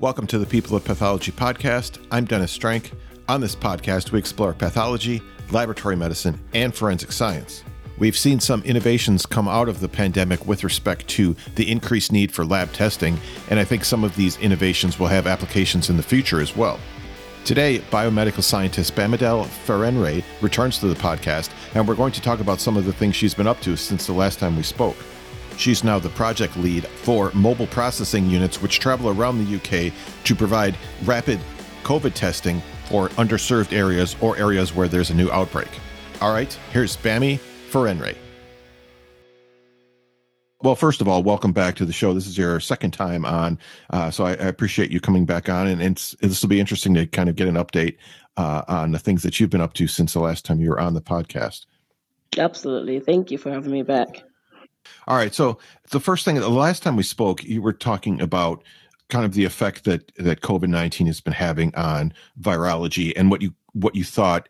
Welcome to the People of Pathology podcast. I'm Dennis Strand. On this podcast, we explore pathology, laboratory medicine, and forensic science. We've seen some innovations come out of the pandemic with respect to the increased need for lab testing, and I think some of these innovations will have applications in the future as well. Today, biomedical scientist Bamidele Farinre returns to the podcast, and we're going to talk about some of the things she's been up to since the last time we spoke. She's now the project lead for mobile processing units, which travel around the UK to provide rapid COVID testing for underserved areas or areas where there's a new outbreak. All right, here's Bammy Farinre. Well, first of all, welcome back to the show. This is your second time on, uh, so I, I, appreciate you coming back on, and, and this will be interesting to kind of get an update uh, on the things that you've been up to since the last time you were on the podcast. Absolutely, thank you for having me back. All right. So the first thing, the last time we spoke, you were talking about kind of the effect that that COVID nineteen has been having on virology and what you what you thought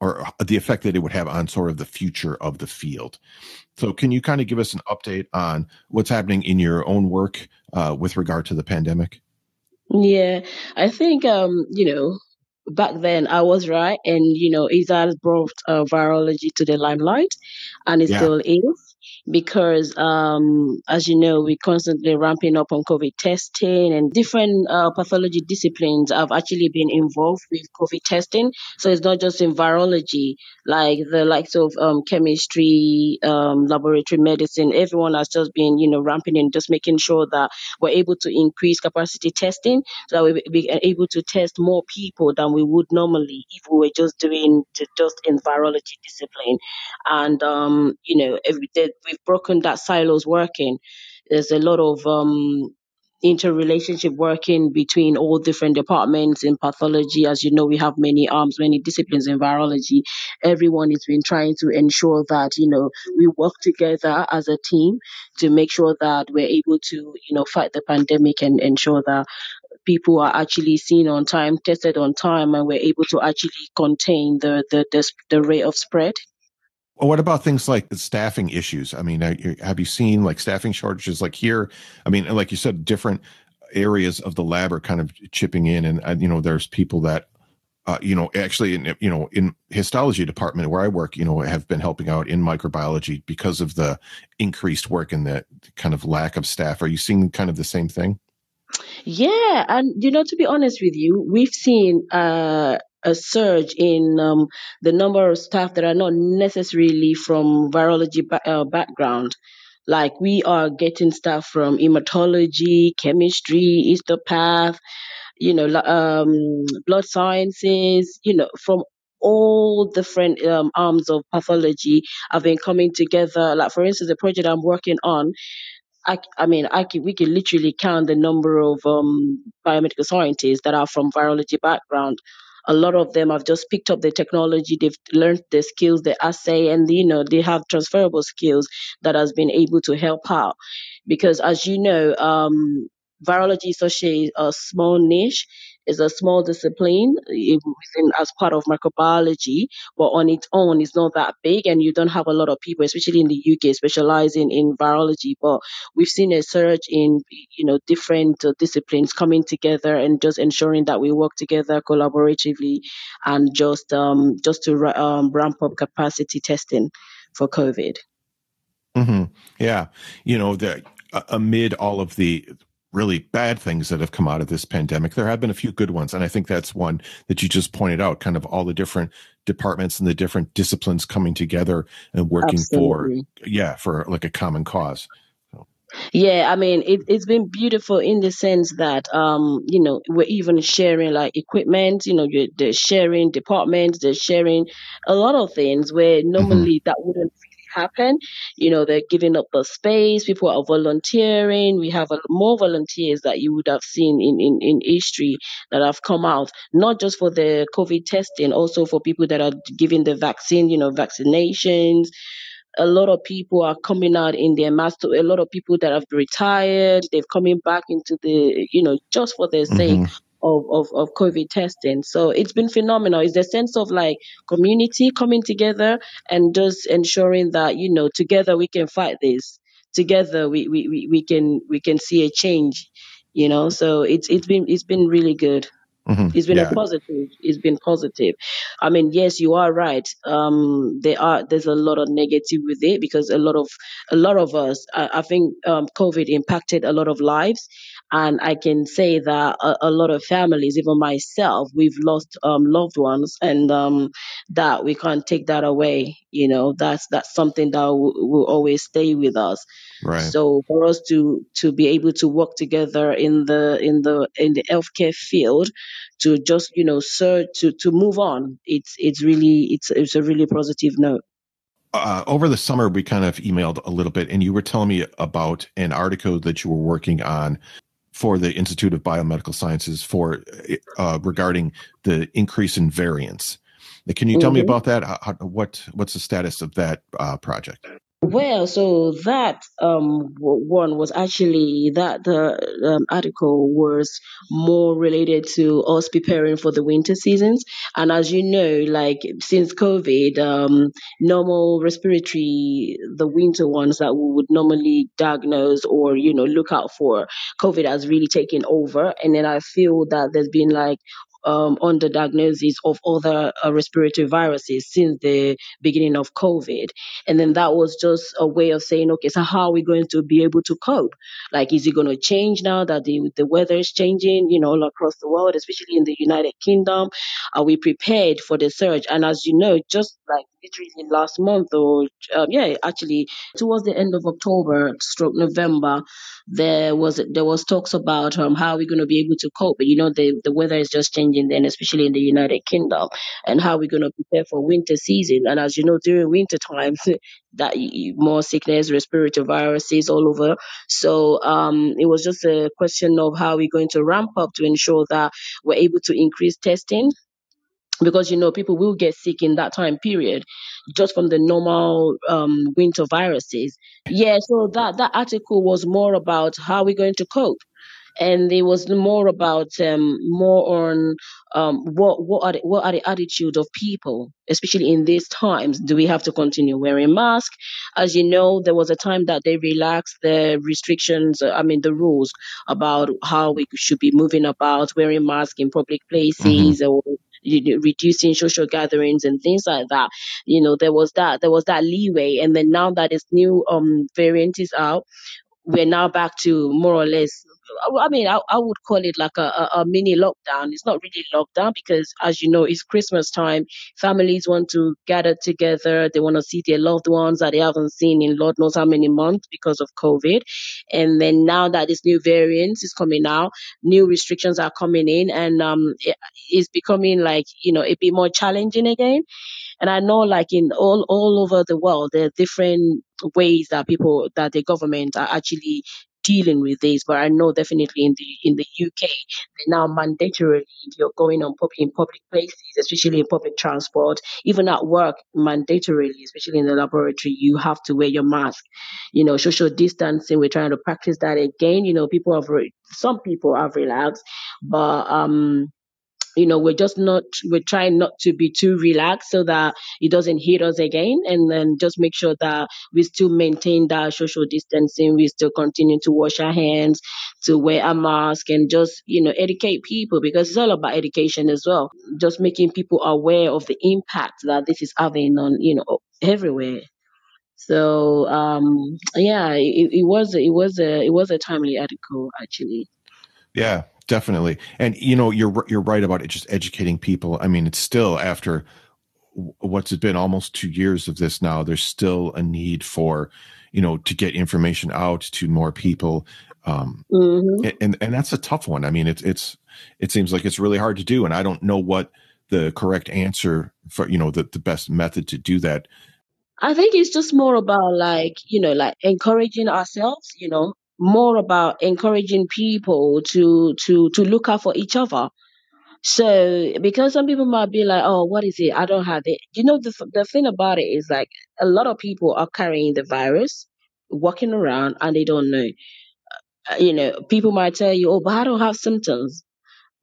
or the effect that it would have on sort of the future of the field. So, can you kind of give us an update on what's happening in your own work uh, with regard to the pandemic? Yeah, I think um, you know back then I was right, and you know it has brought uh, virology to the limelight, and it yeah. still is because, um, as you know, we're constantly ramping up on COVID testing and different uh, pathology disciplines have actually been involved with COVID testing. So it's not just in virology, like the likes of um, chemistry, um, laboratory medicine. Everyone has just been, you know, ramping in, just making sure that we're able to increase capacity testing so that we are able to test more people than we would normally if we were just doing just in virology discipline. And, um, you know, every, we've broken that silos working. There's a lot of um, interrelationship working between all different departments in pathology. As you know, we have many arms, many disciplines in virology. Everyone has been trying to ensure that, you know, we work together as a team to make sure that we're able to, you know, fight the pandemic and ensure that people are actually seen on time, tested on time, and we're able to actually contain the, the, the, the rate of spread. What about things like the staffing issues? I mean, have you seen like staffing shortages like here? I mean, like you said, different areas of the lab are kind of chipping in, and, you know, there's people that, uh, you know, actually, in you know, in histology department where I work, you know, have been helping out in microbiology because of the increased work and the kind of lack of staff. Are you seeing kind of the same thing? Yeah, and you know, to be honest with you, we've seen uh, a surge in um, the number of staff that are not necessarily from virology ba- uh, background. Like we are getting staff from hematology, chemistry, histopath, you know, um, blood sciences, you know, from all different um, arms of pathology have been coming together. Like for instance, the project I'm working on, I, I mean, I can, we can literally count the number of um, biomedical scientists that are from virology background a lot of them have just picked up the technology. They've learned the skills the assay and you know they have transferable skills that has been able to help out. Because as you know um, virology is such a, a small niche is a small discipline eh, within as part of microbiology, but on its own, it's not that big, and you don't have a lot of people, especially in the UK, specializing in virology. But we've seen a surge in you know different uh, disciplines coming together and just ensuring that we work together collaboratively, and just um, just to um, ramp up capacity testing for COVID. Mm-hmm. Yeah, you know uh, amid all of the really bad things that have come out of this pandemic. There have been a few good ones. And I think that's one that you just pointed out, kind of all the different departments and the different disciplines coming together and working Absolutely. for, yeah, for like a common cause. Yeah, I mean, it, it's been beautiful in the sense that, um, you know, we're even sharing like equipment, you know, they're sharing departments, they're sharing a lot of things where mm-hmm. normally mm-hmm. that wouldn't happen. You know, they're giving up the space, people are volunteering. We have more volunteers that you would have seen in, in, in history that have come out, not just for the COVID testing, also for people that are giving the vaccine, you know, vaccinations a lot of people are coming out in their master a lot of people that have retired they're coming back into the you know just for their mm-hmm. sake of, of, of COVID testing. So it's been phenomenal. It's the sense of like community coming together and just ensuring that, you know, together we can fight this. Together we, we, we, we can we can see a change You know, so it's it's been it's been really good. Mhm. It's been Yeah. a positive. It's been positive. I mean, yes, you are right. Um, there are there's a lot of negative with it because a lot of a lot of us. I, I think um, COVID impacted a lot of lives, and I can say that a, a lot of families, even myself, we've lost um, loved ones, and um, that we can't take that away. You know, that's that's something that will, will always stay with us. Right. So for us to to be able to work together in the in the in the healthcare field to just you know to to move on it's it's really it's it's a really positive note uh, over the summer we kind of emailed a little bit and you were telling me about an article that you were working on for the institute of biomedical sciences for uh, regarding the increase in variance. Can you tell me Mhm. about that? How- what what's the status of that uh, project Well, so that um w- one was actually that the um, article was more related to us preparing for the winter seasons, and as you know, like since COVID, um, normal respiratory, the winter ones that we would normally diagnose or you know look out for, COVID has really taken over, and then I feel that there's been like um, diagnosis of other uh, respiratory viruses since the beginning of COVID. And then that was just a way of saying, okay, so how are we going to be able to cope? Like, is it going to change now that the, the weather is changing, you know, all across the world, especially in the United Kingdom? Are we prepared for the surge? And as you know, just like literally last month or, um, yeah, actually towards the end of October, stroke November, there was there was talks about um, how we're going to be able to cope. But you know, the, the weather is just changing then, especially in the United Kingdom, and how we're going to prepare for winter season. And as you know, during winter times, that more sickness, respiratory viruses all over. So um, it was just a question of how we're going to ramp up to ensure that we're able to increase testing because you know people will get sick in that time period just from the normal um, winter viruses yeah so that that article was more about how we're going to cope and it was more about um, more on um, what what are the, what are the attitude of people, especially in these times. Do we have to continue wearing masks? As you know, there was a time that they relaxed the restrictions. uh, I mean, the rules about how we should be moving about wearing masks in public places or you know, reducing social gatherings and things like that. You know, there was that there was that leeway, and then now that this new um variant is out we're now back to more or less I mean, I, I would call it like a, a, a mini lockdown. It's not really lockdown because, as you know, it's Christmas time. Families want to gather together. They want to see their loved ones that they haven't seen in Lord knows how many months because of COVID. And then now that this new variant is coming out, new restrictions are coming in, and um, it, it's becoming like you know a bit more challenging again. And I know, like in all all over the world, there are different ways that people that the government are actually dealing with this. But I know definitely in the in the UK, they now mandatorily if you're going on pub, in public places, especially in public transport, even at work, mandatorily, especially in the laboratory, you have to wear your mask. You know, social distancing. We're trying to practice that again. You know, people have re- some people have relaxed, but um you know we're just not we're trying not to be too relaxed so that it doesn't hit us again. And then just make sure that we still maintain that social distancing. We still continue to wash our hands to wear a mask and just you know educate people because it's all about education as well. Just making people aware of the impact that this is having on you know everywhere. So um yeah it, it was it was a it was a timely article actually. Yeah, definitely. And you know, you're you're right about it. Just educating people. I mean, it's still after what's it been almost two years of this now. There's still a need for, you know, to get information out to more people. Um, hmm and and that's a tough one. I mean, it's it's it seems like it's really hard to do, and I don't know what the correct answer for you know the the best method to do that. I think it's just more about like, you know, like encouraging ourselves, you know, more about encouraging people to to to look out for each other. So because some people might be like, oh, what is it? I don't have it. You know, the the thing about it is like a lot of people are carrying the virus, walking around, and they don't know. Uh, You know, people might tell you, oh, but I don't have symptoms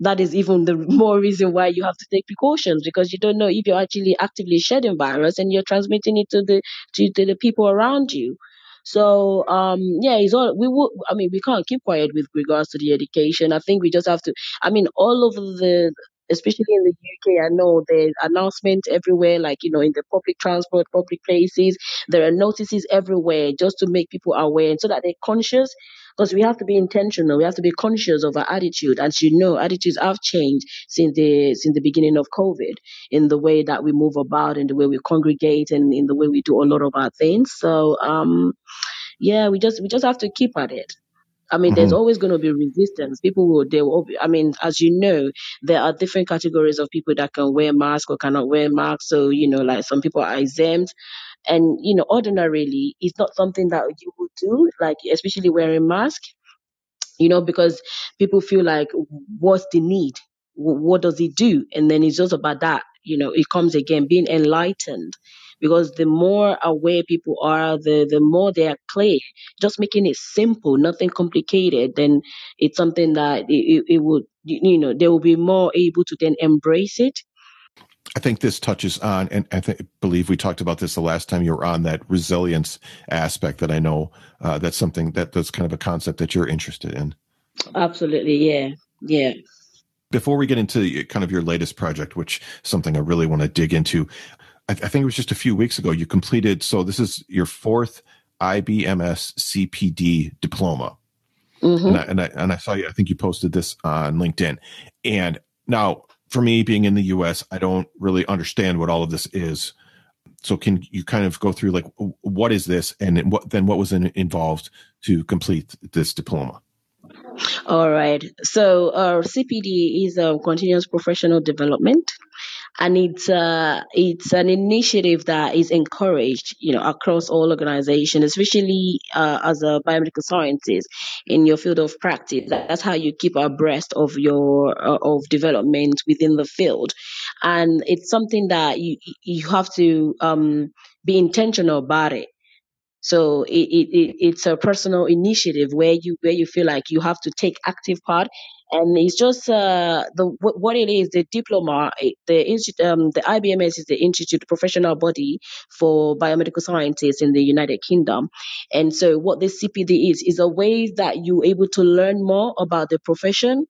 that is even the more reason why you have to take precautions because you don't know if you're actually actively shedding virus and you're transmitting it to the to, to the people around you So um yeah, it's all we will I mean we can't keep quiet with regards to the education. I think we just have to I mean all over the especially in the UK, I know there's announcements everywhere, like you know, in the public transport, public places. There are notices everywhere just to make people aware, and so that they're conscious. Because we have to be intentional, we have to be conscious of our attitude. As you know, attitudes have changed since the since the beginning of COVID in the way that we move about, in the way we congregate, and in the way we do a lot of our things. So um, yeah, we just we just have to keep at it. I mean, there's Mhm. always going to be resistance. People will, they will, I mean, as you know, there are different categories of people that can wear masks or cannot wear masks. So, you know, like some people are exempt. And, you know, ordinarily, it's not something that you would do, like, especially wearing mask you know, because people feel like, what's the need? Wh- What does it do? And then it's just about that. You know, it comes again, being enlightened. Because the more aware people are, the, the more they are clear. Just making it simple, nothing complicated, then it's something that it, it, it would, you know, they will be more able to then embrace it. I think this touches on, and I think, believe we talked about this the last time you were on that resilience aspect that I know uh, that's something that that's kind of a concept that you're interested in. Absolutely, yeah, yeah. Before we get into kind of your latest project, which is something I really want to dig into, I, I think it was just a few weeks ago you completed. So this is your fourth IBMS CPD diploma. hmm and I, and I and I saw you. I think you posted this on LinkedIn. And now, for me, being in the U.S., I don't really understand what all of this is. So, can you kind of go through like what is this, and what then what was in, involved to complete this diploma? All right. So, uh, CPD is a continuous professional development, and it's uh, it's an initiative that is encouraged, you know, across all organizations, especially uh, as a biomedical scientist in your field of practice. That's how you keep abreast of your uh, of development within the field, and it's something that you you have to um, be intentional about it so it, it, it it's a personal initiative where you where you feel like you have to take active part, and it's just uh the what it is the diploma the institute um the IBMS is the institute professional body for biomedical scientists in the United Kingdom, and so what the CPD is is a way that you're able to learn more about the profession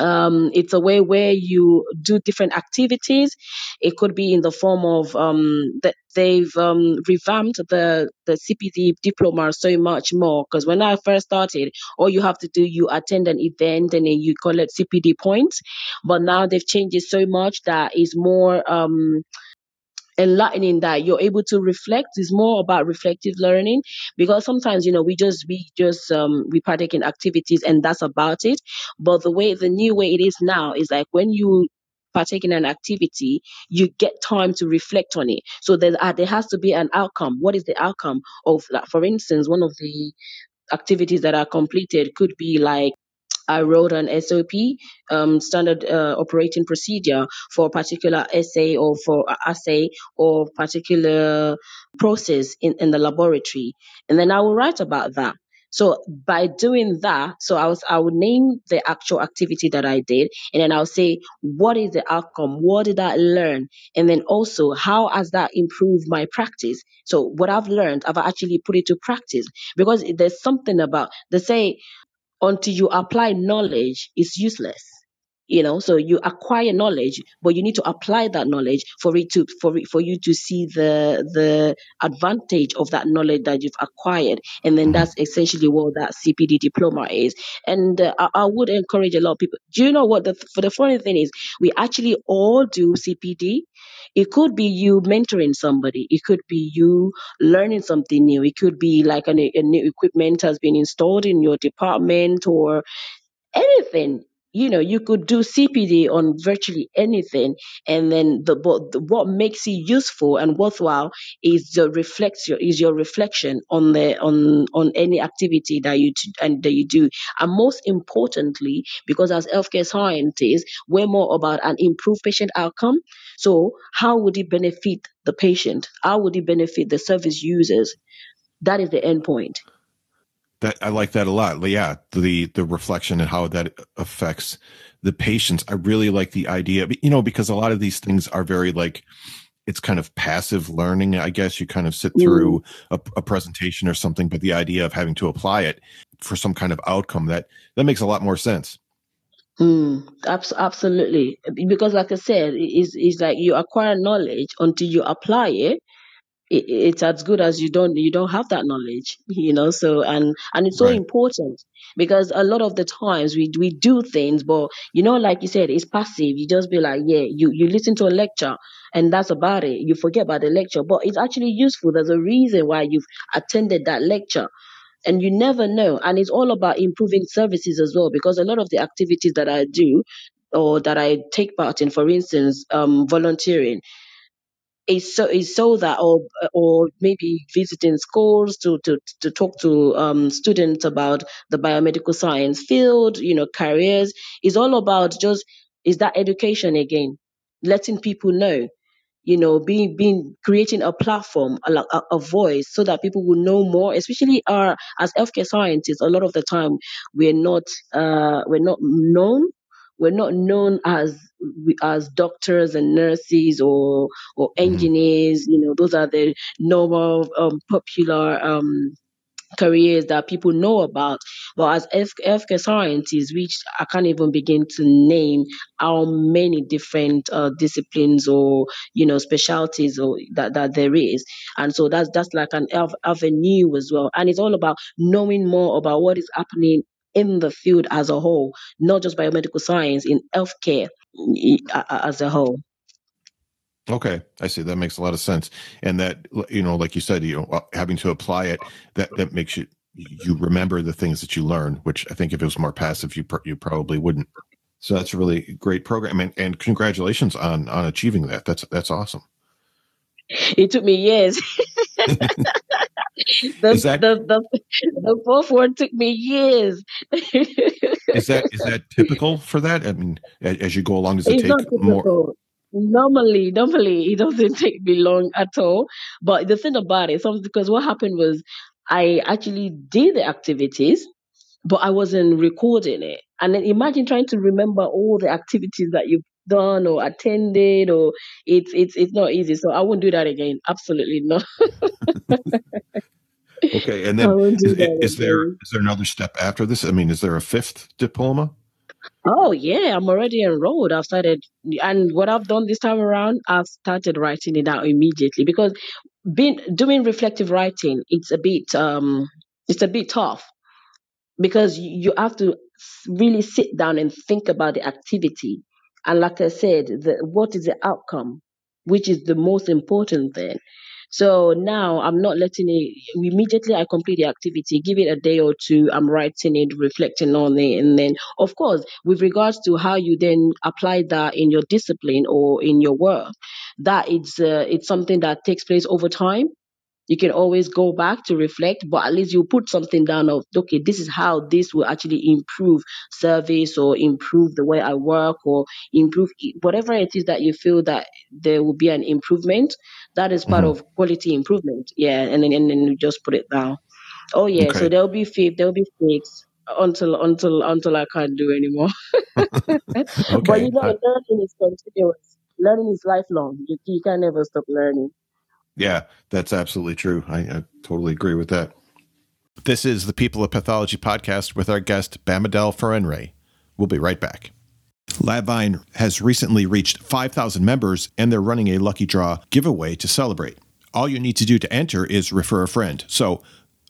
um, it's a way where you do different activities. It could be in the form of um, that they've um, revamped the the CPD diploma so much more. Because when I first started, all you have to do you attend an event and then you collect CPD points. But now they've changed it so much that it's more um, enlightening that you're able to reflect is more about reflective learning because sometimes you know we just we just um we partake in activities and that's about it. But the way the new way it is now is like when you partake in an activity you get time to reflect on it. So there, uh, there has to be an outcome. What is the outcome of like for instance one of the activities that are completed could be like I wrote an SOP, um, standard uh, operating procedure for a particular assay or for a assay or particular process in, in the laboratory. And then I will write about that. So by doing that, so I was I would name the actual activity that I did, and then I'll say what is the outcome, what did I learn, and then also how has that improved my practice. So what I've learned, I've actually put it to practice because there's something about they say until you apply knowledge is useless you know so you acquire knowledge but you need to apply that knowledge for it to for it, for you to see the the advantage of that knowledge that you've acquired. And then Mhm. that's essentially what that cpd diploma is. And uh, I, I would encourage a lot of people do you know what the for the funny thing is we actually all do cpd it could be you mentoring somebody. It could be you learning something new. It could be like an, a new equipment has been installed in your department or anything. You know, you could do CPD on virtually anything, and then the but what makes it useful and worthwhile is the reflects your is your reflection on the on on any activity that you t- and that you do, and most importantly, because as healthcare scientists, we're more about an improved patient outcome. So, how would it benefit the patient? How would it benefit the service users? That is the end point. That I like that a lot. Yeah, the the reflection and how that affects the patients. I really like the idea, you know, because a lot of these things are very like it's kind of passive learning. I guess you kind of sit through mm. a, a, presentation or something, but the idea of having to apply it for some kind of outcome that that makes a lot more sense. Mm, absolutely, because like I said, it's, it's like you acquire knowledge until you apply it, it, it's as good as you don't you don't have that knowledge you know so and and it's so right. important because a lot of the times we we do things but you know like you said it's passive. You just be like yeah you you listen to a lecture and that's about it. You forget about the lecture but it's actually useful. There's a reason why you've attended that lecture and you never know. And it's all about improving services as well because a lot of the activities that i do or that i take part in for instance um, volunteering is so is so that or or maybe visiting schools to to to talk to um, students about the biomedical science field, you know, careers. Is all about just is that education again, letting people know you know, being being creating a platform, a, a, a, voice, so that people will know more. Especially our as healthcare scientists, a lot of the time we're not uh, we're not known we're not known as as doctors and nurses or or mm-hmm. engineers. You know, those are the normal um, popular um, careers that people know about. But as healthcare scientists, which I can't even begin to name how many different uh, disciplines or you know specialties or that, that there is, and so that's that's like an avenue as well. And it's all about knowing more about what is happening in the field as a whole, not just biomedical science, in healthcare as a whole. Okay, I see. That makes a lot of sense, and that you know, like you said, you know, uh, having to apply it that that makes you you remember the things that you learn, which I think if it was more passive, you you probably wouldn't. So that's a really great program, and, and congratulations on on achieving that. That's that's awesome. It took me years. the, that, the, the, the fourth one took me years. is that is that typical for that? I mean, as you go along, does it it's take more? Normally, normally it doesn't take me long at all. But the thing about it, something because what happened was I actually did the activities, but I wasn't recording it. And then imagine trying to remember all the activities that you've done or attended or it's it's it's not easy. So I won't do that again. Absolutely not. Okay, and then is, is there is there another step after this? I mean, is there a fifth diploma? Oh yeah, I'm already enrolled. I've started, and what I've done this time around, I've started writing it out immediately because being doing reflective writing, it's a bit um, it's a bit tough because you have to really sit down and think about the activity and like I said, the, what is the outcome, which is the most important thing. So now I'm not letting it immediately I complete the activity, give it a day or two, I'm writing it, reflecting on it. And then, of course, with regards to how you then apply that in your discipline or in your work, that it's, uh, it's something that takes place over time you can always go back to reflect, but at least you put something down of, okay, this is how this will actually improve service or improve the way I work or improve whatever it is that you feel that there will be an improvement. That is part mm-hmm. of quality improvement. Yeah. And then, and then you just put it down. Oh yeah. Okay. So there'll be fifth, there'll be six until, until, until I can't do anymore. But you know, learning is continuous. Learning is lifelong. You, you can never stop learning. Yeah, that's absolutely true. I, I, totally agree with that. This is the People of Pathology podcast with our guest, Bamidele Farinre. We'll be right back. LabVine has recently reached 5,000 members, and they're running a lucky draw giveaway to celebrate. All you need to do to enter is refer a friend. So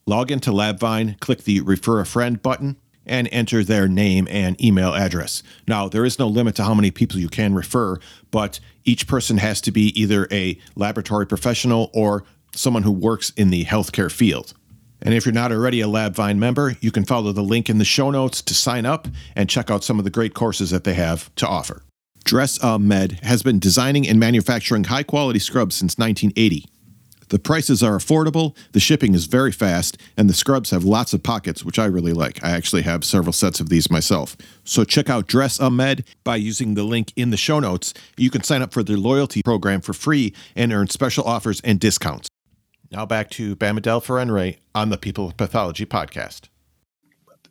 log into LabVine, click the Refer a Friend button, and enter their name and email address. Now, there is no limit to how many people you can refer, but each person has to be either a laboratory professional or someone who works in the healthcare field. And if you're not already a LabVine member, you can follow the link in the show notes to sign up and check out some of the great courses that they have to offer. Dress A Med has been designing and manufacturing high quality scrubs since 1980. The prices are affordable, the shipping is very fast, and the scrubs have lots of pockets, which I really like. I actually have several sets of these myself. So check out Dress A Med by using the link in the show notes. You can sign up for their loyalty program for free and earn special offers and discounts. Now back to Bamidele Farinre on the People of Pathology podcast.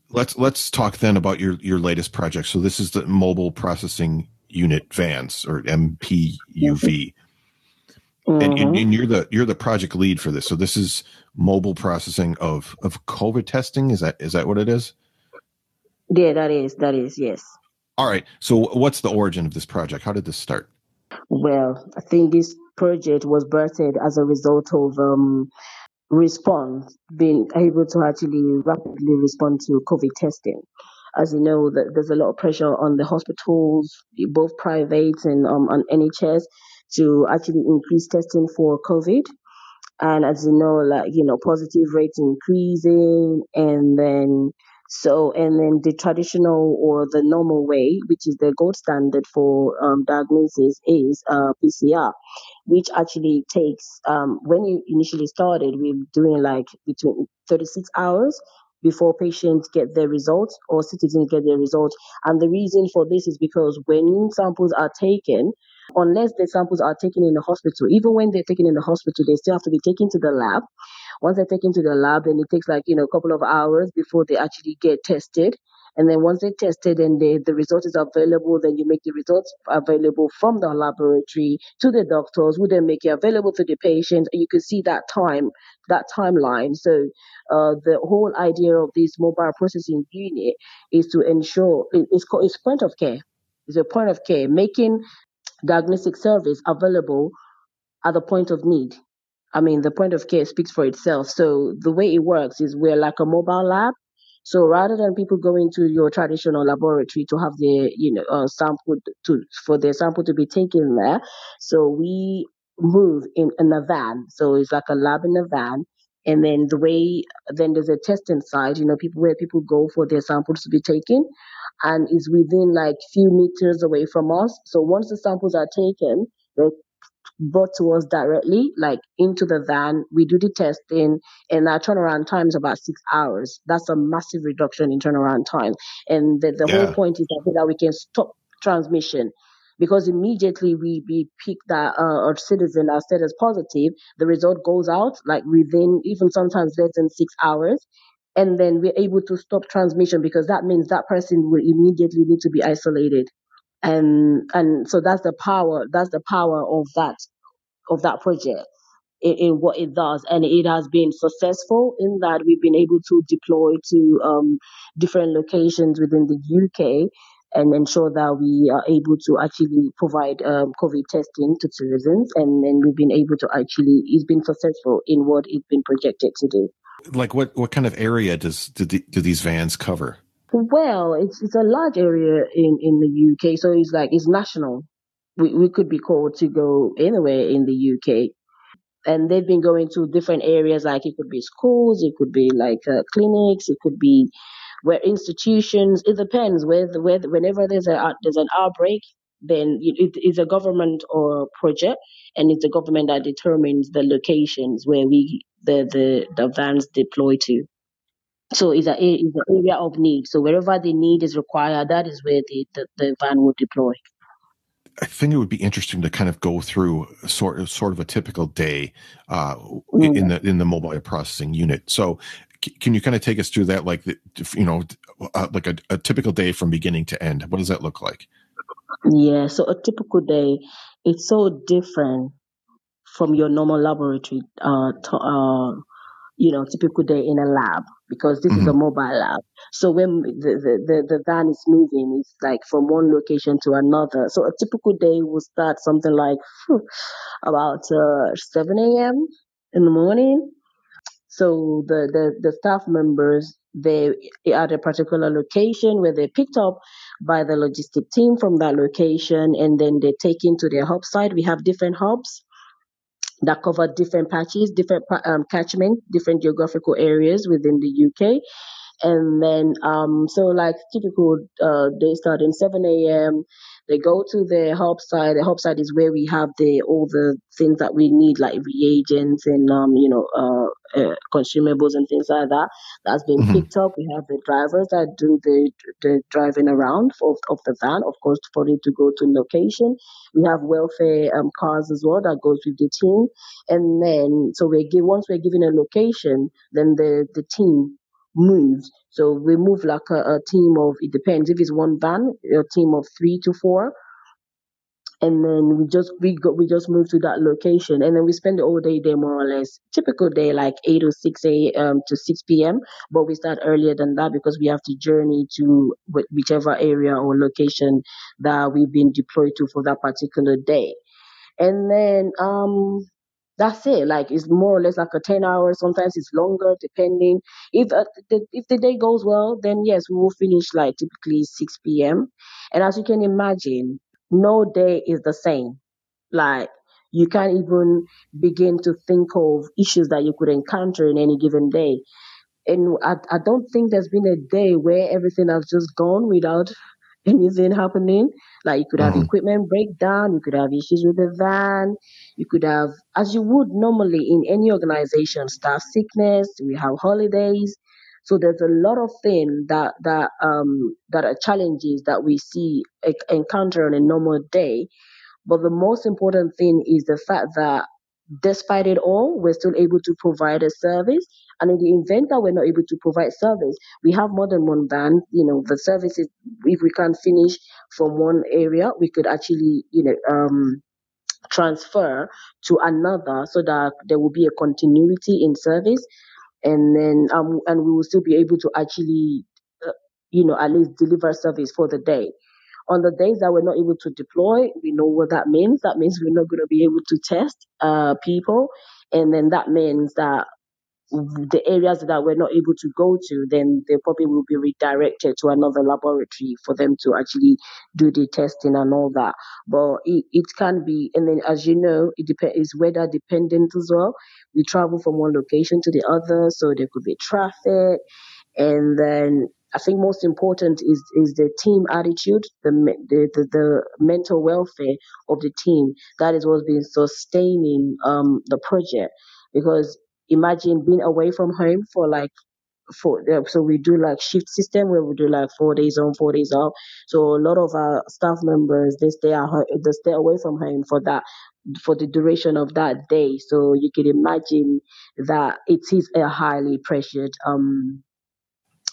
Let's let's talk then about your your latest project. So this is the mobile processing unit vans or MPUV. And, and, and, you're the you're the project lead for this. So this is mobile processing of of COVID testing. Is that is that what it is? Yeah, that is that is yes. All right. So what's the origin of this project? How did this start? Well, I think this project was birthed as a result of um, response, being able to actually rapidly respond to COVID testing. As you know, that there's a lot of pressure on the hospitals, both private and um, on NHS, to actually increase testing for COVID. And as you know, like you know, positive rates increasing, and then so, and then the traditional or the normal way, which is the gold standard for um, diagnosis, is uh, PCR, which actually takes, um, when you initially started, we are doing like between 36 hours before patients get their results or citizens get their results. And the reason for this is because when samples are taken, unless the samples are taken in the hospital, even when they're taken in the hospital, they still have to be taken to the lab once they're taken to the lab, then it takes like, you know, a couple of hours before they actually get tested. And then once they're tested and they, the result is available, then you make the results available from the laboratory to the doctors, who then make it available to the patient. You can see that time, that timeline. So uh, the whole idea of this mobile processing unit is to ensure it's called it's point of care. It's a point of care, making diagnostic service available at the point of need. I mean, the point of care speaks for itself. So the way it works is we're like a mobile lab. So rather than people going to your traditional laboratory to have their, you know, uh, sample to for their sample to be taken there, so we move in, in a van. So it's like a lab in a van. And then the way, then there's a testing site, you know, people where people go for their samples to be taken, and is within like few meters away from us. So once the samples are taken, they're brought to us directly, like into the van. We do the testing, and our turnaround time is about six hours. That's a massive reduction in turnaround time. And the, the yeah. whole point is that we can stop transmission because immediately we, we pick that uh, our citizen as said as positive, the result goes out like within even sometimes less than six hours. And then we're able to stop transmission because that means that person will immediately need to be isolated. And and so that's the power that's the power of that of that project. In, in what it does. And it has been successful in that we've been able to deploy to um, different locations within the uk and ensure that we are able to actually provide um, covid testing to citizens and then we've been able to actually it's been successful in what it's been projected to do like what what kind of area does do, the, do these vans cover well, it's it's a large area in in the UK, so it's like it's national. We we could be called to go anywhere in the UK, and they've been going to different areas. Like it could be schools, it could be like uh, clinics, it could be where institutions. It depends. Where where whenever there's a there's an outbreak, then it is a government or project, and it's the government that determines the locations where we the the the vans deploy to. So it's, a, it's an area of need. So wherever the need is required, that is where the, the, the van will deploy. I think it would be interesting to kind of go through sort of sort of a typical day uh, mm. in the in the mobile processing unit. So, can you kind of take us through that, like the, you know, uh, like a, a, typical day from beginning to end? What does that look like? Yeah, so a typical day, it's so different from your normal laboratory uh, to, uh, you know, typical day in a lab because this mm-hmm. is a mm-hmm. mobile lab. So when the, the, the, the, van is moving, it's like from one location to another. So a typical day will start something like whew, about uh, 7 a.m. in the morning. So the, the, the staff members, they at a particular location where they're picked up by the logistic team from that location and then they're taken to their hub site. We have different hubs that cover different patches, different um, catchment, different geographical areas within the UK. And then, um, so like typical, uh, they start in 7 a.m. They go to the hub site. The hub site is where we have the all the things that we need, like reagents and um, you know, uh, uh, consumables and things like that. That's been mm-hmm. picked up. We have the drivers that do the the driving around of, of the van, of course, for it to go to location. We have welfare um, cars as well that goes with the team, and then so we give once we're given a location, then the the team moves. So we move like a, a team of, it depends. If it's one van, a team of three to four. and then we just we got we just move to that location and then we spend the whole day there more or less typical day like 8 or 6 a.m to 6 p.m but we start earlier than that because we have to journey to whichever area or location that we've been deployed to for that particular day and then um that's it. Like it's more or less like a 10 hours. Sometimes it's longer depending. If uh, the, if the day goes well then yes we will finish like typically 6 p.m and as you can imagine no day is the same. Like you can't even begin to think of issues that you could encounter in any given day. And I, I don't think there's been a day where everything has just gone without anything happening. Like you could have hmm equipment breakdown, you could have issues with the van, you could have, as you would normally in any organization, staff sickness, we have holidays. So there's a lot of things that that um that are challenges that we see e- encounter on a normal day but the most important thing is the fact that despite it all, we're still able to provide a service. And in the event that we're not able to provide service, we have more than one van. You know, the services, if we can't finish from one area, we could actually, you know, um, transfer to another so that there will be a continuity in service. And then, um, and we will still be able to actually, uh, you know, at least deliver service for the day. On the days that we're not able to deploy, we know what that means. That means we're not going to be able to test uh, people. And then that means that the areas that we're not able to go to, then they probably will be redirected to another laboratory for them to actually do the testing and all that. But it, it can be, and then as you know, it depends, it's weather dependent as well. We travel from one location to the other, so there could be traffic and then I think most important is is the team attitude, the the the, the mental welfare of the team. That is what's been sustaining um the project. Because imagine being away from home for like four uh, so we do like shift system where we do like four days on four days off. So a lot of our staff members they stay at home they stay away from home for that for the duration of that day. So you can imagine that it is a highly pressured um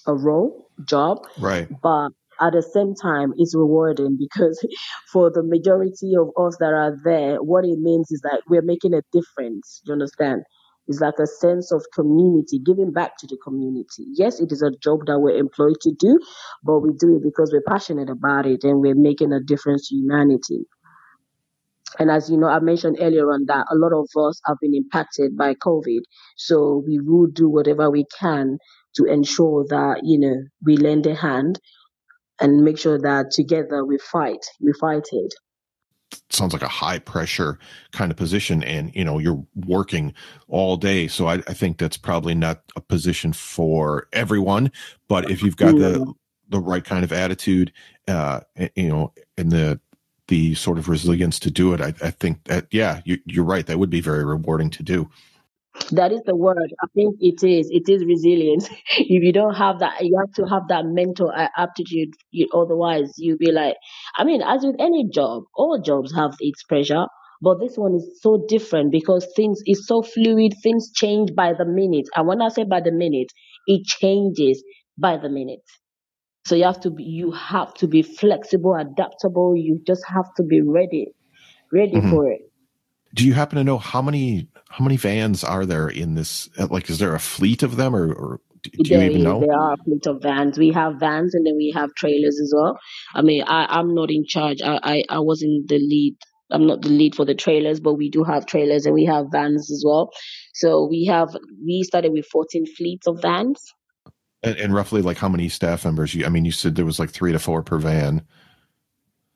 a role, job, Right. but at the same time, it's rewarding because for the majority of us that are there, what it means is that we're making a difference. You understand? It's like a sense of community, giving back to the community. Yes, it is a job that we're employed to do, but we do it because we're passionate about it and we're making a difference to humanity. And as you know, I mentioned earlier on that a lot of us have been impacted by COVID. So we will do whatever we can to ensure that, you know, we lend a hand and make sure that together we fight, we fight it. Sounds like a high pressure kind of position, and you know you're working all day. So I, I think that's probably not a position for everyone. But if you've got the Mm. the right kind of attitude, uh, and, you know, and the the sort of resilience to do it, I, I think that yeah, you, you're right. That would be very rewarding to do. That is the word. I think it is. It is resilience. if you don't have that, you have to have that mental a- aptitude. You, otherwise, you'll be like, I mean, as with any job, all jobs have its pressure, but this one is so different because things is so fluid. Things change by the minute, and when I say by the minute, it changes by the minute. So you have to be, you have to be flexible, adaptable. You just have to be ready, ready Mhm. for it. Do you happen to know how many how many vans are there in this? uh, Like, is there a fleet of them, or, or do do you There even know? there are a fleet of vans. We have vans and then we have trailers as well. I mean, I, I'm not in charge. I, I, I wasn't the lead. I'm not the lead for the trailers, but we do have trailers and we have vans as well. So we have, we started with 14 fleets of vans. And, and roughly, like, how many staff members? You, I mean, you said there was like three to four per van.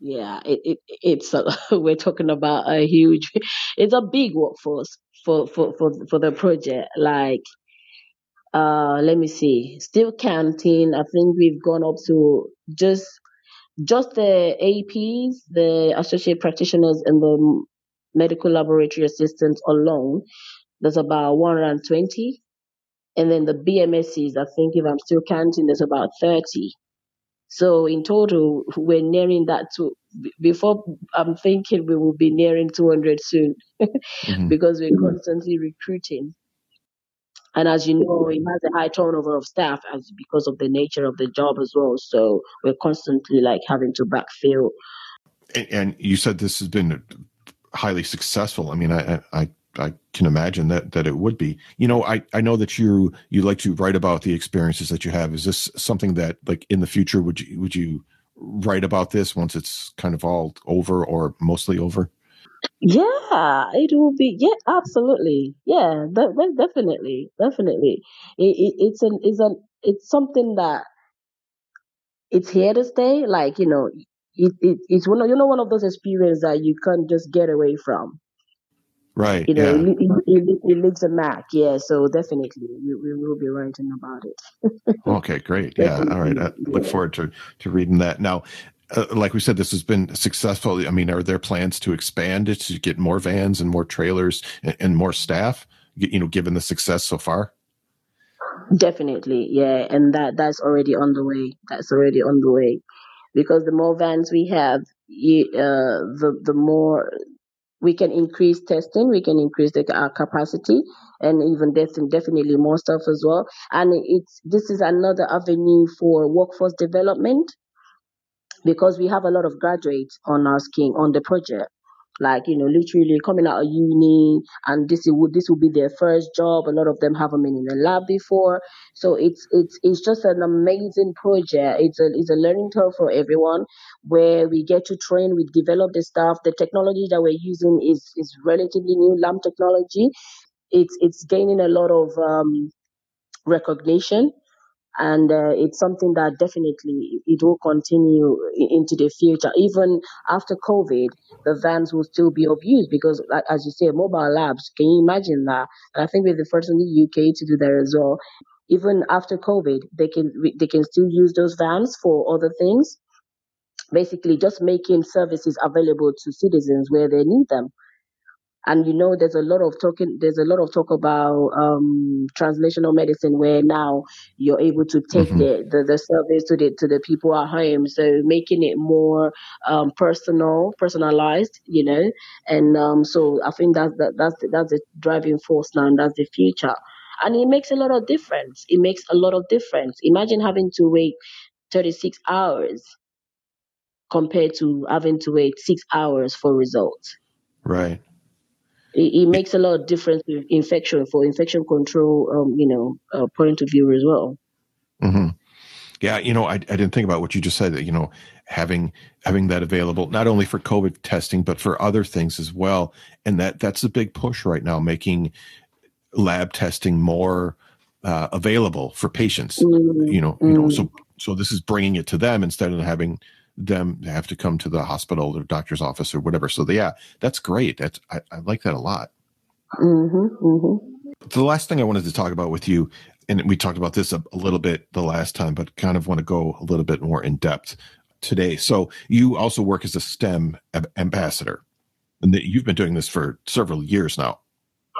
Yeah, it, it it's a, we're talking about a huge, it's a big workforce for, for, for, for the project. Like, uh, let me see, still counting. I think we've gone up to just just the APs, the associate practitioners, and the medical laboratory assistants alone, there's about 120. And then the BMSCs, I think if I'm still counting, there's about 30. So in total, we're nearing that to before I'm thinking we will be nearing 200 soon Mhm. because we're constantly recruiting. And as you know, it has a high turnover of staff as because of the nature of the job as well. So we're constantly like having to backfill And, and you said this has been highly successful. I mean, I, I, I can imagine that that it would be. You know, I, I know that you you like to write about the experiences that you have. Is this something that like in the future would you would you write about this once it's kind of all over or mostly over? Yeah, it will be. Yeah, absolutely. Yeah, de- definitely, definitely. It, it, it's an it's an it's something that it's here to stay. Like you know, it, it it's one of, you know one of those experiences that you can't just get away from. Right. You know, Yeah. it, it, it, leaves a mark. Yeah, so definitely we, we will be writing about it. Okay. Great. Yeah. All right. I look Yeah. forward to to reading that. Now, uh, like we said, this has been successful. I mean, are there plans to expand it to get more vans and more trailers and, and more staff? You know, given the success so far. Definitely, yeah, and that that's already on the way. That's already on the way, because the more vans we have, you, uh, the the more we can increase testing, we can increase the our capacity, and even def- definitely more stuff as well. And it's this is another avenue for workforce development because we have a lot of graduates on our scheme on the project like you know literally coming out of uni and this will this will be their first job. A lot of them haven't been in a lab before. So it's it's it's just an amazing project. It's a it's a learning curve for everyone where we get to train we develop the stuff the technology that we're using is is relatively new lab technology. It's it's gaining a lot of um recognition and uh, it's something that definitely it will continue into the future. Even after covid the vans will still be of use because as you say mobile labs can you imagine that? And i think we're the first in the uk to do that as well. Even after covid they can they can still use those vans for other things. Basically just making services available to citizens where they need them and you know there's a lot of talking there's a lot of talk about um translational medicine where now you're able to take hmm the, the the service to the to the people at home. So making it more um personal personalized you know and um so i think that's that, that's the, that's the driving force now and that's the future. And it makes a lot of difference. It makes a lot of difference. Imagine having to wait 36 hours compared to having to wait 6 hours for results. Right. It, it makes a lot of difference with infection for infection control, um, you know, uh, point of view as well. mhm. Yeah. You know, I, I didn't think about what you just said. That you know, having having that available not only for COVID testing but for other things as well. And that that's a big push right now, making lab testing more uh, available for patients. Mm, You know, you know. So so this is bringing it to them instead of having them have to come to the hospital or doctor's office or whatever. So yeah, that's great. That's I, I like that a lot. mhm, mhm. The last thing I wanted to talk about with you, and we talked about this a, a little bit the last time, but kind of want to go a little bit more in depth today. So you also work as a STEM ambassador, and that you've been doing this for several years now.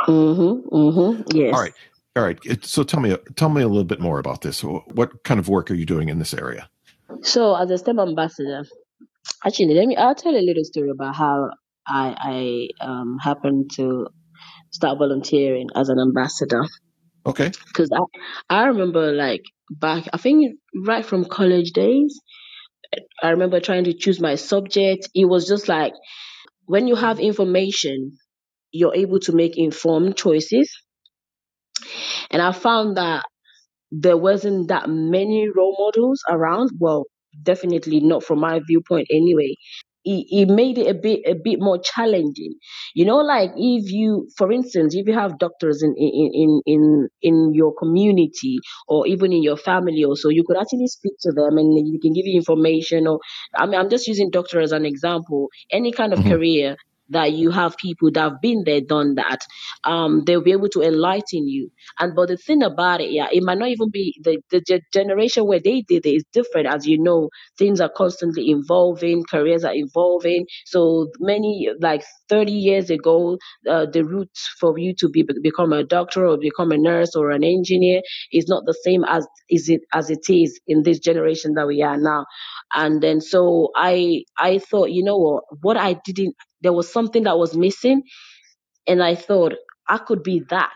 Mhm, mhm. Yes. All right, all right. So tell me, tell me a little bit more about this. What kind of work are you doing in this area? So as a STEM ambassador, actually, let me. I'll tell a little story about how I I um happened to start volunteering as an ambassador Okay. because I I remember like back I think right from college days I remember trying to choose my subject. It was just like when you have information, you're able to make informed choices. And I found that there wasn't that many role models around. Well, definitely not from my viewpoint anyway. It, it made it a bit a bit more challenging. You know, like if you, for instance, if you have doctors in in in in in your community or even in your family, or so, you could actually speak to them and they can give you information. Or I mean, I'm just using doctor as an example. Any kind of hmm career that you have people that have been there, done that, um, they'll be able to enlighten you and but the thing about it, yeah, it might not even be the, the ge- generation where they did it is different. As you know, things are constantly evolving, careers are evolving. So many, like 30 years ago, uh, the route for you to be become a doctor or become a nurse or an engineer is not the same as is it as it is in this generation that we are now. And then so I I thought, you know what, what I didn't there was something that was missing, and I thought I could be that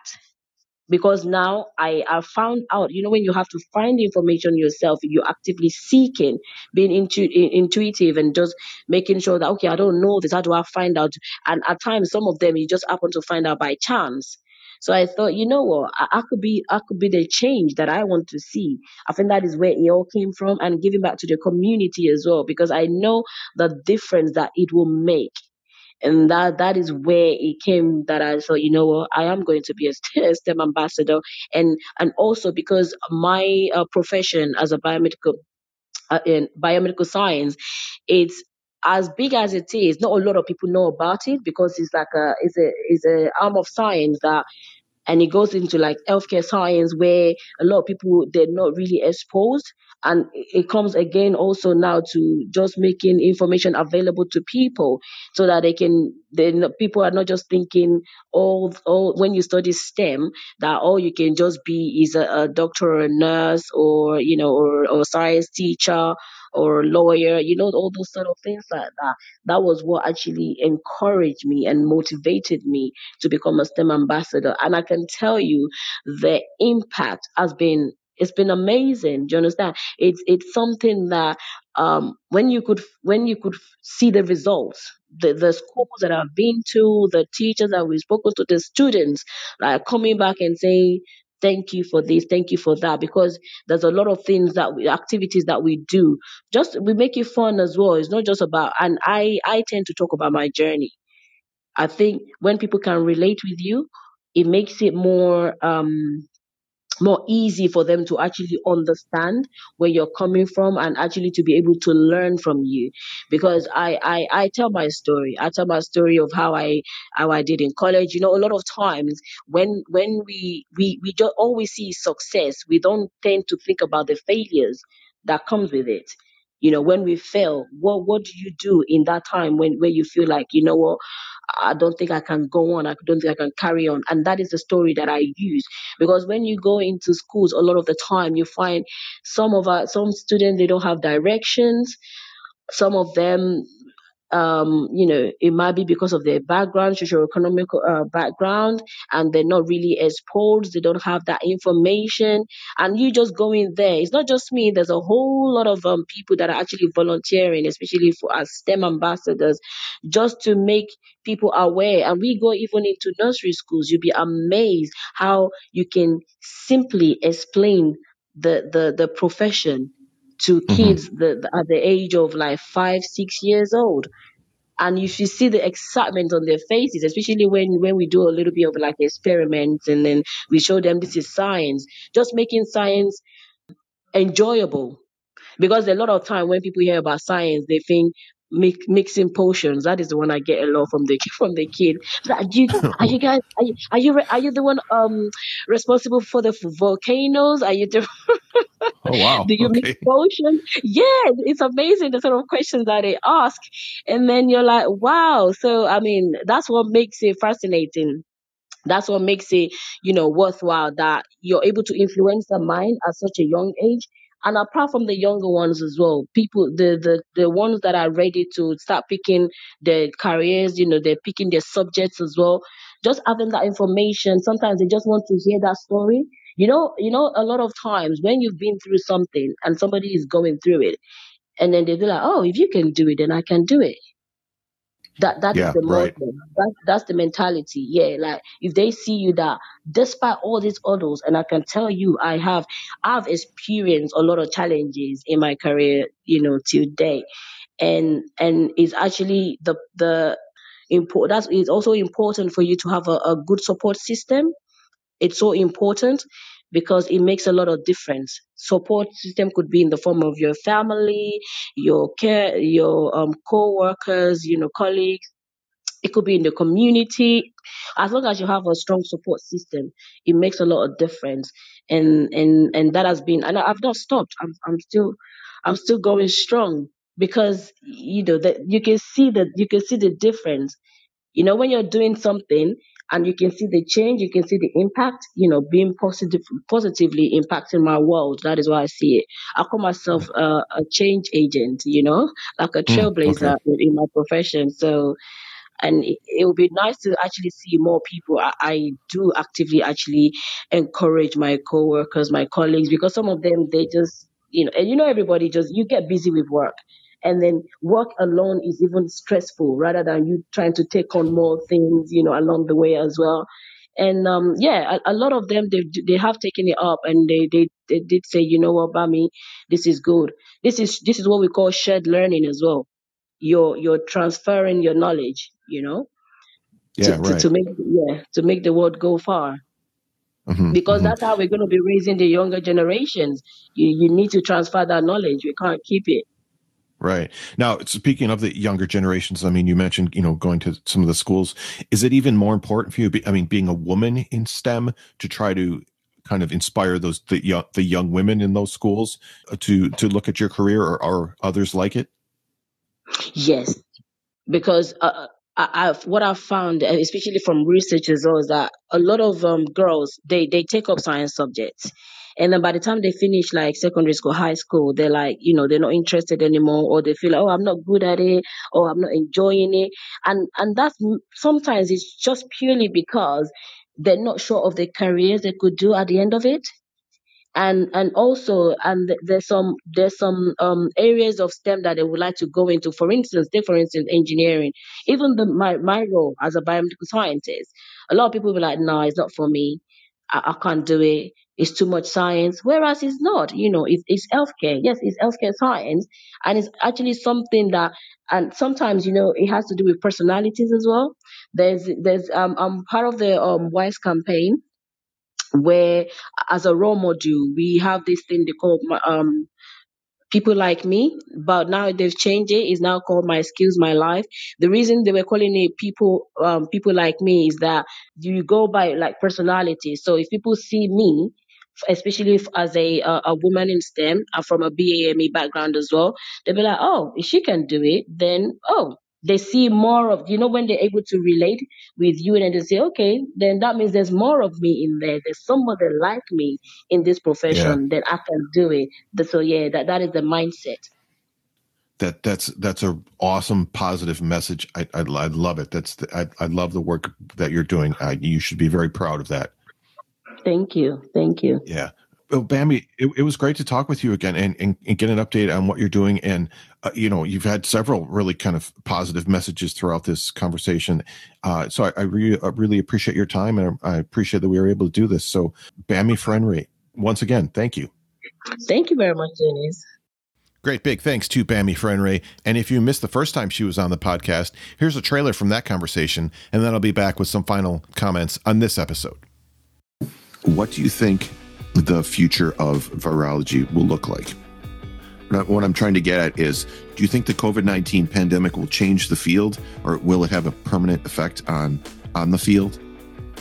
because now I have found out, you know, when you have to find information yourself, you're actively seeking, being intu- intuitive and just making sure that, okay, I don't know this, how do I find out? And at times, some of them you just happen to find out by chance. So I thought, you know what, I, I could be, I could be the change that I want to see. I think that is where it all came from and giving back to the community as well, because I know the difference that it will make and that that is where it came that I thought, you know what, I am going to be a STEM ambassador, and and also because my uh, profession as a biomedical uh, in biomedical science, it's as big as it is. Not a lot of people know about it because it's like a it's a it's a arm of science that and it goes into like healthcare science where a lot of people they're not really exposed and it comes again also now to just making information available to people so that they can then people are not just thinking all all when you study stem that all you can just be is a, a doctor or a nurse or you know or, or a science teacher or lawyer you know all those sort of things like that that was what actually encouraged me and motivated me to become a STEM ambassador. And I can tell you the impact has been it's been amazing. Do you understand? It's it's something that um when you could when you could see the results, the, the schools that I've been to, the teachers that we've spoken to, the students like coming back and saying thank you for this, thank you for that, because there's a lot of things that we activities that we do. Just we make it fun as well. It's not just about and I I tend to talk about my journey I think when people can relate with you, it makes it more um more easy for them to actually understand where you're coming from and actually to be able to learn from you. Because I, I i tell my story. I tell my story of how i how i did in college. You know a lot of times when when we we we just always see success we don't tend to think about the failures that comes with it you know when we fail what what do you do in that time when where you feel like you know what I don't think I can go on. I don't think I can carry on. And that is the story that I use. Because when you go into schools, a lot of the time you find some of our, some students, they don't have directions. Some of them um, you know, it might be because of their background, socioeconomic uh, background, and they're not really exposed. They don't have that information, and you just go in there. It's not just me. There's a whole lot of um, people that are actually volunteering, especially for as STEM ambassadors, just to make people aware. And we go even into nursery schools. You'll be amazed how you can simply explain the the the profession to Mm-hmm. kids the, the- at the age of like five, six years old. And you should see the excitement on their faces, especially when, when we do a little bit of like experiments and then we show them this is science, just making science enjoyable. Because a lot of time when people hear about science, they think mix, mixing potions. That is the one I get a lot from the from the kid. Like, are you are you guys are you are you, are you the one um responsible for the volcanoes? Are you the oh wow. do you Okay. mix potions? Yeah, it's amazing the sort of questions that they ask. And then you're like, wow. So, I mean, that's what makes it fascinating. That's what makes it, you know, worthwhile that you're able to influence the mind at such a young age. And apart from the younger ones as well, people, the, the, the ones that are ready to start picking their careers, you know, they're picking their subjects as well. Just having that information, sometimes they just want to hear that story. You know, you know, a lot of times when you've been through something and somebody is going through it, and then they be like, "Oh, if you can do it, then I can do it." That that is Yeah, the right. That that's the mentality. Yeah, like if they see you that despite all these odds, and I can tell you, I have I've experienced a lot of challenges in my career, you know, till date, and and it's actually the the important. That's it's also important for you to have a, a good support system it's so important because it makes a lot of difference. Support system could be in the form of your family, your care, your um, co-workers, you know, colleagues. It could be in the community. As long as you have a strong support system, it makes a lot of difference. And and and that has been. And I've not stopped. I'm I'm still I'm still going strong because you know that you can see that you can see the difference you know, when you're doing something and you can see the change, you can see the impact, you know, being positive, positively impacting my world. That is why I see it. I call myself a, a change agent, you know, like a Mm, okay. trailblazer in in my profession. So and it, it would be nice to actually see more people. I, I do actively actually encourage my coworkers, my colleagues, because some of them they just you know, and you know everybody just you get busy with work and then work alone is even stressful rather than you trying to take on more things you know along the way as well and um, yeah a, a, lot of them they they have taken it up and they, they they did say you know what Bami this is good this is this is what we call shared learning as well you're you're transferring your knowledge you know yeah, to, right. to, to make yeah to make the world go far Mm-hmm, because mm-hmm. that's how we're going to be raising the younger generations. You you need to transfer that knowledge. We can't keep it. Right. Now, speaking of the younger generations, I mean, you mentioned, you know, going to some of the schools. Is it even more important for you? I mean, being a woman in STEM to try to kind of inspire those the young the young women in those schools uh, to to look at your career or, or others like it? Yes, because uh, I, have what I've found, especially from research as well, is that a lot of um, girls they they take up science subjects, and then by the time they finish like secondary school, high school, they're like, you know, they're not interested anymore, or they feel, like, oh, I'm not good at it, or I'm not enjoying it, and and that's sometimes it's just purely because they're not sure of the careers they could do at the end of it and and also and there's some there's some um areas of STEM that they would like to go into. For instance, take for instance engineering. Even the my my role as a biomedical scientist, a lot of people be like, no, it's not for me. I, I can't do it. It's too much science. Whereas it's not. You know, it's it's healthcare. Yes, it's healthcare science, and it's actually something that. And sometimes, you know, it has to do with personalities as well. There's there's um I'm part of the um WISE campaign where as a role model we have this thing they call um people like me but now they've changed it it's now called my skills my life the reason they were calling it people um people like me is that you go by like personality so if people see me especially if, as a, a, a woman in STEM, I'm from a BAME background as well. They'll be like, oh, if she can do it, then oh, they see more of you know when they're able to relate with you and they say okay then that means there's more of me in there. There's somebody like me in this profession yeah. that i can do it. So yeah that, that is the mindset. That that's that's a awesome positive message. I i, I love it. That's the, I, I love the work that you're doing. I, you should be very proud of that thank you thank you yeah well, Bami, it, it, was great to talk with you again and, and, and get an update on what you're doing. And, uh, you know, you've had several really kind of positive messages throughout this conversation. Uh, so I, I, re- I, really appreciate your time and I appreciate that we were able to do this. So, Bami Farinre, once again, thank you. Thank you very much, Dennis. Great big thanks to Bami Farinre. And if you missed the first time she was on the podcast, here's a trailer from that conversation, and then I'll be back with some final comments on this episode. What do you think the future of virology will look like. What I'm trying to get at is do you think the COVID 19 pandemic will change the field or will it have a permanent effect on, on the field?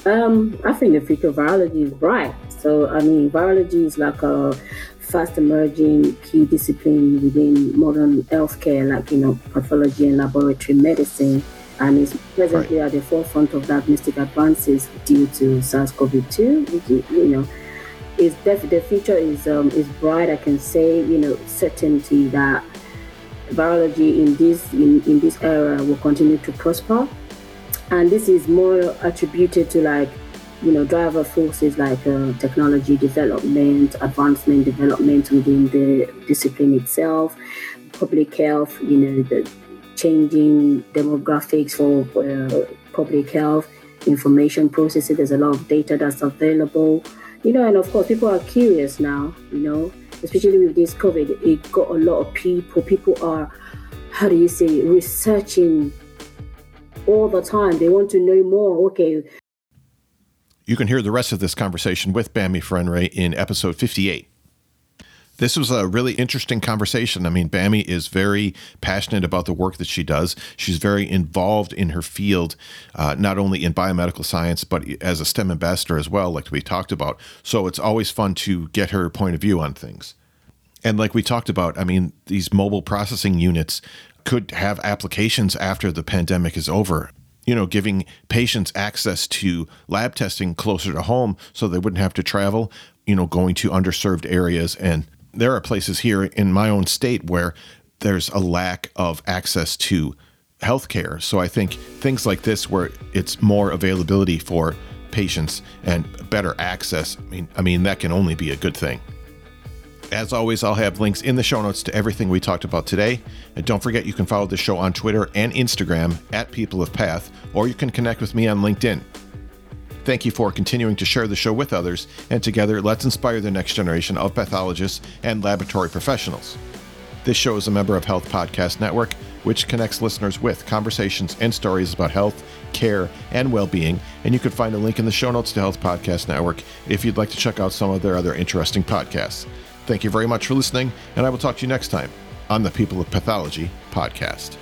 Um, I think the future of virology is bright. So, I mean, virology is like a fast emerging key discipline within modern healthcare, like, you know, pathology and laboratory medicine. And is presently right. at the forefront of diagnostic advances due to SARS CoV 2, which, you know, is def- the future is um, is bright. I can say you know certainty that virology in this in, in this era will continue to prosper, and this is more attributed to like you know driver forces like uh, technology development, advancement development within the discipline itself, public health. You know the changing demographics for uh, public health information processing. There's a lot of data that's available you know, and of course, people are curious now, you know, especially with this COVID, it got a lot of people. People are, how do you say, researching all the time. They want to know more. Okay. You can hear the rest of this conversation with Bami Farinre in episode 58. This was a really interesting conversation. I mean, Bami is very passionate about the work that she does. She's very involved in her field, uh, not only in biomedical science, but as a STEM ambassador as well, like we talked about. So it's always fun to get her point of view on things. And like we talked about, I mean, these mobile processing units could have applications after the pandemic is over you know, giving patients access to lab testing closer to home so they wouldn't have to travel, you know, going to underserved areas and there are places here in my own state where there's a lack of access to healthcare. So I think things like this, where it's more availability for patients and better access, I mean, I mean that can only be a good thing. As always, I'll have links in the show notes to everything we talked about today. And don't forget, you can follow the show on Twitter and Instagram at People of Path, or you can connect with me on LinkedIn. Thank you for continuing to share the show with others, and together, let's inspire the next generation of pathologists and laboratory professionals. This show is a member of Health Podcast Network, which connects listeners with conversations and stories about health, care, and well being. And you can find a link in the show notes to Health Podcast Network if you'd like to check out some of their other interesting podcasts. Thank you very much for listening, and I will talk to you next time on the People of Pathology podcast.